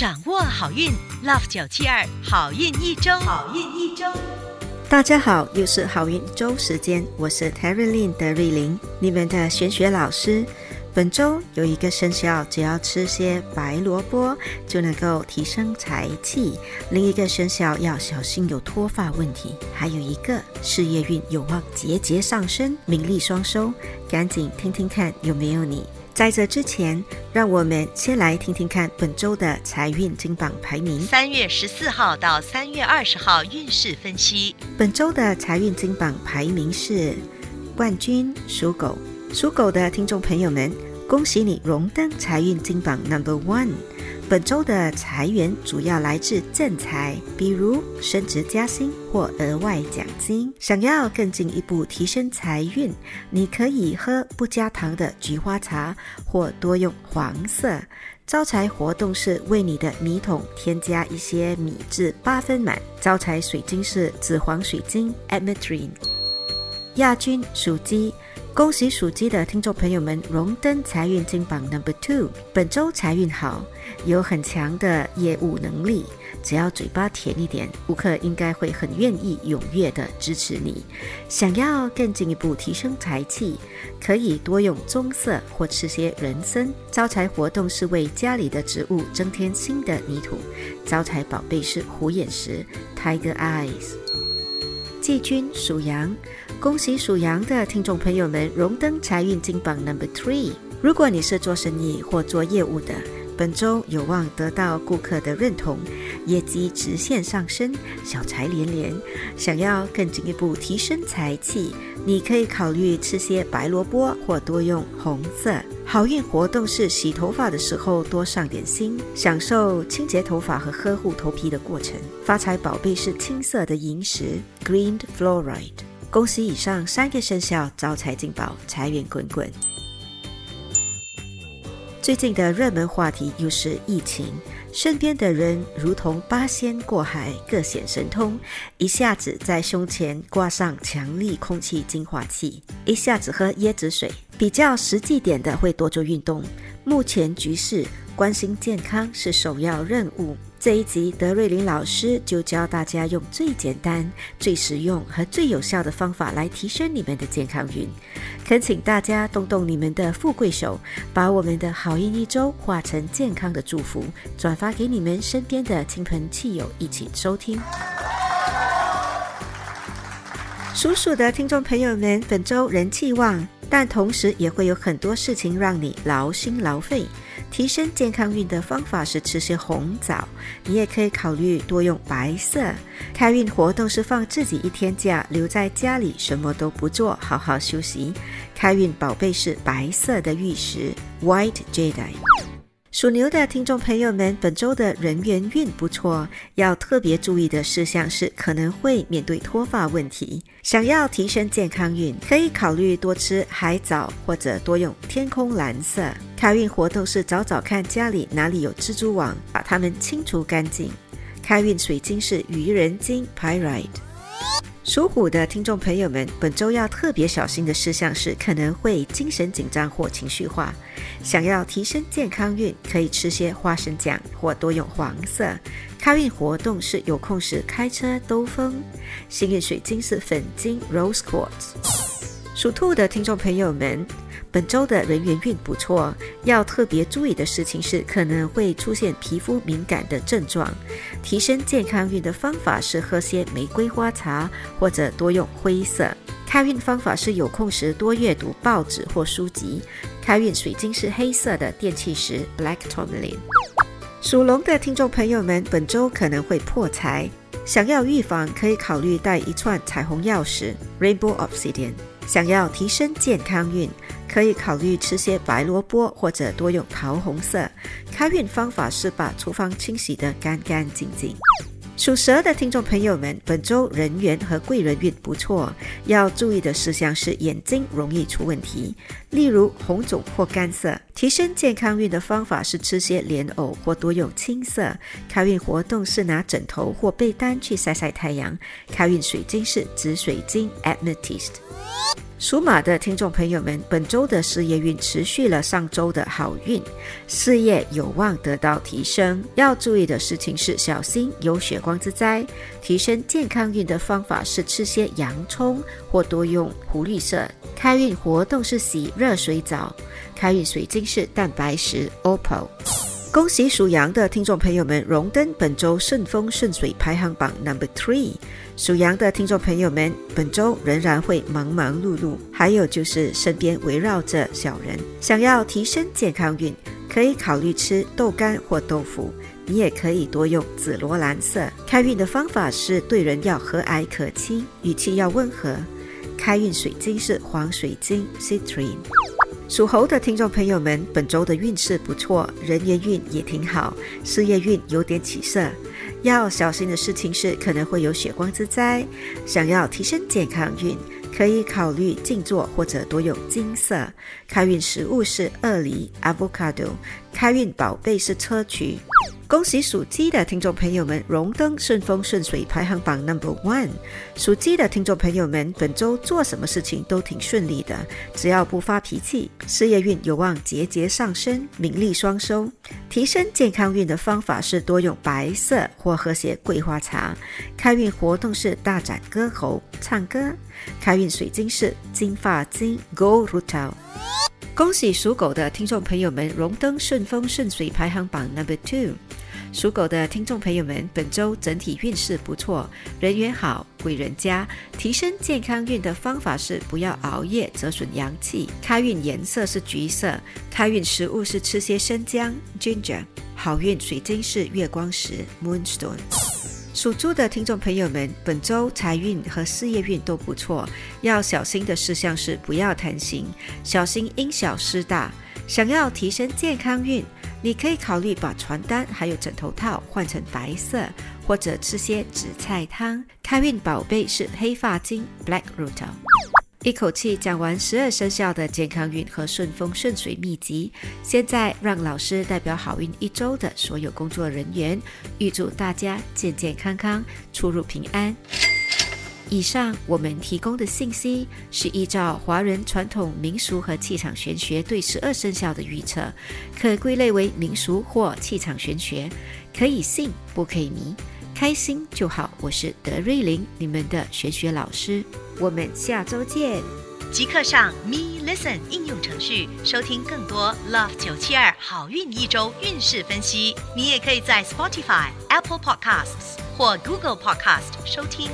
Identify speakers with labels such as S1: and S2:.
S1: 掌握好运，Love 九七二好运一周，好运一周。
S2: 大家好，又是好运周时间，我是 Terry Lin 的瑞玲，你们的玄学老师。本周有一个生肖，只要吃些白萝卜就能够提升财气；另一个生肖要小心有脱发问题；还有一个事业运有望节节上升，名利双收。赶紧听听看有没有你。在这之前，让我们先来听听看本周的财运金榜排名。
S1: 三月十四号到三月二十号运势分析。
S2: 本周的财运金榜排名是冠军属狗，属狗的听众朋友们，恭喜你荣登财运金榜 Number One。本周的财源主要来自正财，比如升职加薪或额外奖金。想要更进一步提升财运，你可以喝不加糖的菊花茶，或多用黄色。招财活动是为你的米桶添加一些米至八分满。招财水晶是紫黄水晶 （Ametrine）。亚军属鸡。恭喜属鸡的听众朋友们荣登财运金榜 Number Two。本周财运好，有很强的业务能力，只要嘴巴甜一点，顾客应该会很愿意踊跃的支持你。想要更进一步提升财气，可以多用棕色或吃些人参。招财活动是为家里的植物增添新的泥土。招财宝贝是虎眼石 Tiger Eyes。季军属羊。恭喜属羊的听众朋友们荣登财运金榜 Number Three。如果你是做生意或做业务的，本周有望得到顾客的认同，业绩直线上升，小财连连。想要更进一步提升财气，你可以考虑吃些白萝卜或多用红色。好运活动是洗头发的时候多上点心，享受清洁头发和呵护头皮的过程。发财宝贝是青色的萤石 Green Fluoride。恭喜以上三个生肖招财进宝，财源滚滚。最近的热门话题又是疫情，身边的人如同八仙过海，各显神通，一下子在胸前挂上强力空气净化器，一下子喝椰子水。比较实际点的会多做运动。目前局势，关心健康是首要任务。这一集，德瑞琳老师就教大家用最简单、最实用和最有效的方法来提升你们的健康运。恳请大家动动你们的富贵手，把我们的好运一周化成健康的祝福，转发给你们身边的亲朋戚友一起收听。属鼠的听众朋友们，本周人气旺，但同时也会有很多事情让你劳心劳肺。提升健康运的方法是吃些红枣，你也可以考虑多用白色。开运活动是放自己一天假，留在家里什么都不做，好好休息。开运宝贝是白色的玉石 （White Jade）。属牛的听众朋友们，本周的人缘运不错，要特别注意的事项是可能会面对脱发问题。想要提升健康运，可以考虑多吃海藻或者多用天空蓝色。开运活动是找找看家里哪里有蜘蛛网，把它们清除干净。开运水晶是愚人金 Pyrite。属虎的听众朋友们，本周要特别小心的事项是可能会精神紧张或情绪化。想要提升健康运，可以吃些花生酱或多用黄色。开运活动是有空时开车兜风。幸运水晶是粉晶 Rose Quartz。属兔的听众朋友们。本周的人缘运不错，要特别注意的事情是可能会出现皮肤敏感的症状。提升健康运的方法是喝些玫瑰花茶，或者多用灰色。开运方法是有空时多阅读报纸或书籍。开运水晶是黑色的电气石 Black Tourmaline。属龙的听众朋友们，本周可能会破财，想要预防可以考虑带一串彩虹钥匙 Rainbow Obsidian。想要提升健康运。可以考虑吃些白萝卜，或者多用桃红色。开运方法是把厨房清洗得干干净净。属蛇的听众朋友们，本周人缘和贵人运不错，要注意的事项是眼睛容易出问题，例如红肿或干涩。提升健康运的方法是吃些莲藕或多用青色。开运活动是拿枕头或被单去晒晒太阳。开运水晶是紫水晶 Amethyst。属马的听众朋友们，本周的事业运持续了上周的好运，事业有望得到提升。要注意的事情是小心有血光之灾。提升健康运的方法是吃些洋葱或多用湖绿色。开运活动是洗热水澡。开运水晶是蛋白石 Opal。恭喜属羊的听众朋友们荣登本周顺风顺水排行榜 Number Three。属羊的听众朋友们，本周仍然会忙忙碌碌，还有就是身边围绕着小人。想要提升健康运，可以考虑吃豆干或豆腐。你也可以多用紫罗兰色。开运的方法是对人要和蔼可亲，语气要温和。开运水晶是黄水晶 Citrine。属猴的听众朋友们，本周的运势不错，人缘运也挺好，事业运有点起色。要小心的事情是，可能会有血光之灾。想要提升健康运，可以考虑静坐或者多用金色。开运食物是鳄梨 （avocado），开运宝贝是砗磲。恭喜属鸡的听众朋友们荣登顺风顺水排行榜 number one。属鸡的听众朋友们，本周做什么事情都挺顺利的，只要不发脾气，事业运有望节节上升，名利双收。提升健康运的方法是多用白色或喝些桂花茶。开运活动是大展歌喉、唱歌。开运水晶是金发晶 Gold Rutil。恭喜属狗的听众朋友们荣登顺风顺水排行榜 number two。属狗的听众朋友们，本周整体运势不错，人缘好，贵人家。提升健康运的方法是不要熬夜，折损阳气。开运颜色是橘色，开运食物是吃些生姜 （ginger）。好运水晶是月光石 （moonstone）。属猪的听众朋友们，本周财运和事业运都不错，要小心的事项是不要贪心，小心因小失大。想要提升健康运。你可以考虑把床单还有枕头套换成白色，或者吃些紫菜汤。开运宝贝是黑发晶 （Black Root）。一口气讲完十二生肖的健康运和顺风顺水秘籍，现在让老师代表好运一周的所有工作人员，预祝大家健健康康，出入平安。以上我们提供的信息是依照华人传统民俗和气场玄学对十二生肖的预测，可归类为民俗或气场玄学，可以信不可以迷，开心就好。我是德瑞琳，你们的玄学老师，我们下周见。
S1: 即刻上 Me Listen 应用程序收听更多 Love 九七二好运一周运势分析。你也可以在 Spotify、Apple Podcasts 或 Google Podcast 收听。